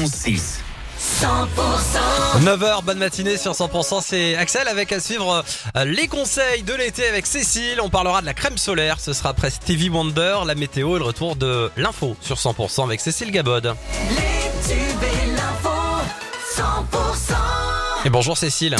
91.6. 9h, bonne matinée sur 100%, c'est Axel avec à suivre euh, les conseils de l'été avec Cécile. On parlera de la crème solaire, ce sera après Stevie Wonder, la météo et le retour de l'info sur 100% avec Cécile Gabod. Et bonjour Cécile.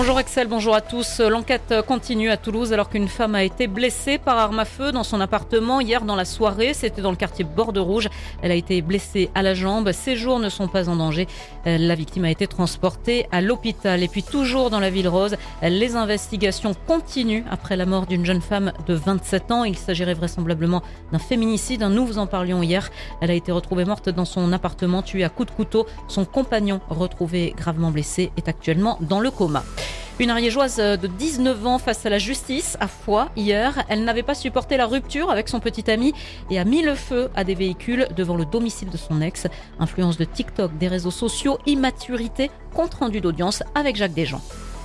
Bonjour Axel, bonjour à tous. L'enquête continue à Toulouse alors qu'une femme a été blessée par arme à feu dans son appartement hier dans la soirée. C'était dans le quartier Borde Rouge. Elle a été blessée à la jambe. Ses jours ne sont pas en danger. La victime a été transportée à l'hôpital. Et puis toujours dans la ville rose, les investigations continuent après la mort d'une jeune femme de 27 ans. Il s'agirait vraisemblablement d'un féminicide. Nous vous en parlions hier. Elle a été retrouvée morte dans son appartement, tuée à coups de couteau. Son compagnon, retrouvé gravement blessé, est actuellement dans le coma. Une ariégeoise de 19 ans face à la justice à Foix hier. Elle n'avait pas supporté la rupture avec son petit ami et a mis le feu à des véhicules devant le domicile de son ex. Influence de TikTok, des réseaux sociaux, immaturité, compte rendu d'audience avec Jacques Desjans.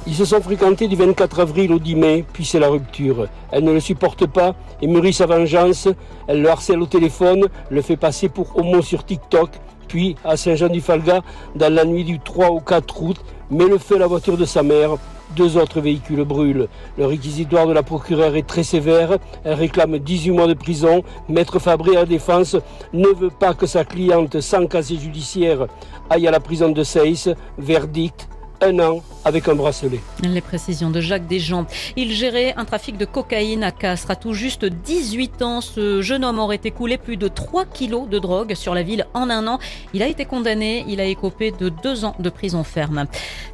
Ils se sont fréquentés du 24 avril au 10 mai, puis c'est la rupture. Elle ne le supporte pas et mûrit sa vengeance. Elle le harcèle au téléphone, le fait passer pour homo sur TikTok, puis à Saint-Jean-du-Falga, dans la nuit du 3 au 4 août, met le feu à la voiture de sa mère. Deux autres véhicules brûlent. Le réquisitoire de la procureure est très sévère. Elle réclame 18 mois de prison. Maître Fabré à la défense ne veut pas que sa cliente sans casier judiciaire aille à la prison de Seyss. Verdict, un an avec un bracelet. Les précisions de Jacques Desjans. Il gérait un trafic de cocaïne à Castres. À tout juste 18 ans, ce jeune homme aurait écoulé plus de 3 kilos de drogue sur la ville en un an. Il a été condamné. Il a écopé de deux ans de prison ferme.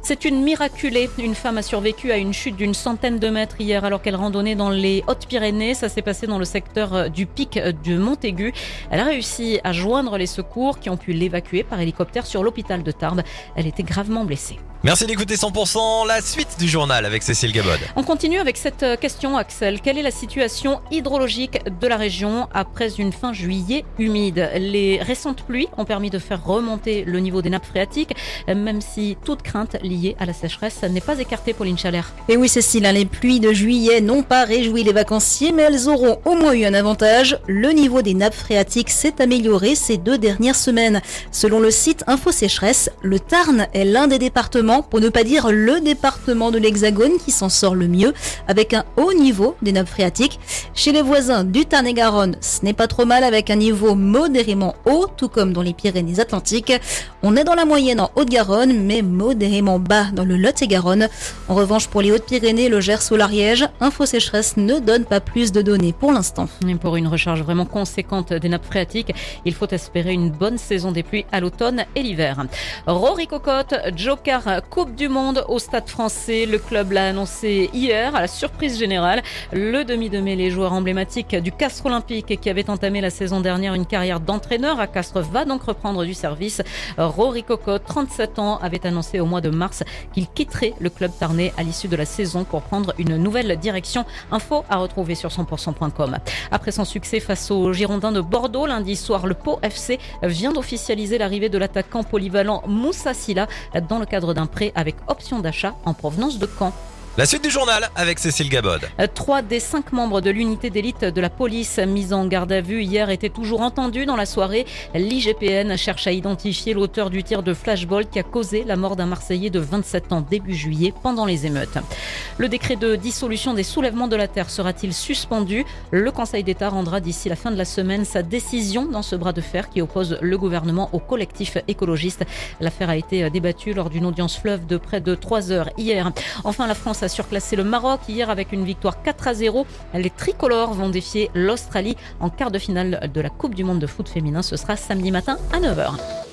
C'est une miraculée. Une femme a survécu à une chute d'une centaine de mètres hier alors qu'elle randonnait dans les Hautes-Pyrénées. Ça s'est passé dans le secteur du pic de Montaigu. Elle a réussi à joindre les secours qui ont pu l'évacuer par hélicoptère sur l'hôpital de Tarbes. Elle était gravement blessée. Merci d'écouter 100% la suite du journal avec Cécile Gabod. On continue avec cette question, Axel. Quelle est la situation hydrologique de la région après une fin juillet humide? Les récentes pluies ont permis de faire remonter le niveau des nappes phréatiques, même si toute crainte liée à la sécheresse n'est pas écartée, Pauline Chalère. Et oui, Cécile, hein, les pluies de juillet n'ont pas réjoui les vacanciers, mais elles auront au moins eu un avantage. Le niveau des nappes phréatiques s'est amélioré ces deux dernières semaines. Selon le site Info Sécheresse, le Tarn est l'un des départements pour ne pas dire le département de l'Hexagone qui s'en sort le mieux, avec un haut niveau des nappes phréatiques. Chez les voisins du Tarn-et-Garonne, ce n'est pas trop mal avec un niveau modérément haut, tout comme dans les Pyrénées-Atlantiques. On est dans la moyenne en Haute-Garonne, mais modérément bas dans le Lot-et-Garonne. En revanche, pour les Hautes-Pyrénées, le Gers ou l'Ariège, Info Sécheresse ne donne pas plus de données pour l'instant. Pour une recharge vraiment conséquente des nappes phréatiques, il faut espérer une bonne saison des pluies à l'automne et l'hiver. Rory Cocotte, Joker Coupe du Monde au Stade français. Le club l'a annoncé hier à la surprise générale. Le demi de mêlée joueur emblématique du Castres Olympique qui avait entamé la saison dernière une carrière d'entraîneur à Castres va donc reprendre du service. Rory Cocotte, 37 ans, avait annoncé au mois de mars qu'il quitterait le club tarnais à l'issue de la saison pour prendre une nouvelle direction. Info à retrouver sur 100%.com. Après son succès face aux Girondins de Bordeaux lundi soir, le Pau FC vient d'officialiser l'arrivée de l'attaquant polyvalent Moussa Silla dans le cadre d'un prêt avec option d'achat en provenance de Caen. La suite du journal avec Cécile Gabod. Trois des cinq membres de l'unité d'élite de la police mis en garde à vue hier étaient toujours entendus dans la soirée. L'IGPN cherche à identifier l'auteur du tir de flashball qui a causé la mort d'un Marseillais de 27 ans début juillet pendant les émeutes. Le décret de dissolution des soulèvements de la terre sera-t-il suspendu? Le Conseil d'État rendra d'ici la fin de la semaine sa décision dans ce bras de fer qui oppose le gouvernement au collectif écologiste. L'affaire a été débattue lors d'une audience fleuve de près de trois heures hier. Enfin, la A surclassé le Maroc hier avec une victoire 4 à 0. Les tricolores vont défier l'Australie en quart de finale de la Coupe du Monde de foot féminin. Ce sera samedi matin à 9h.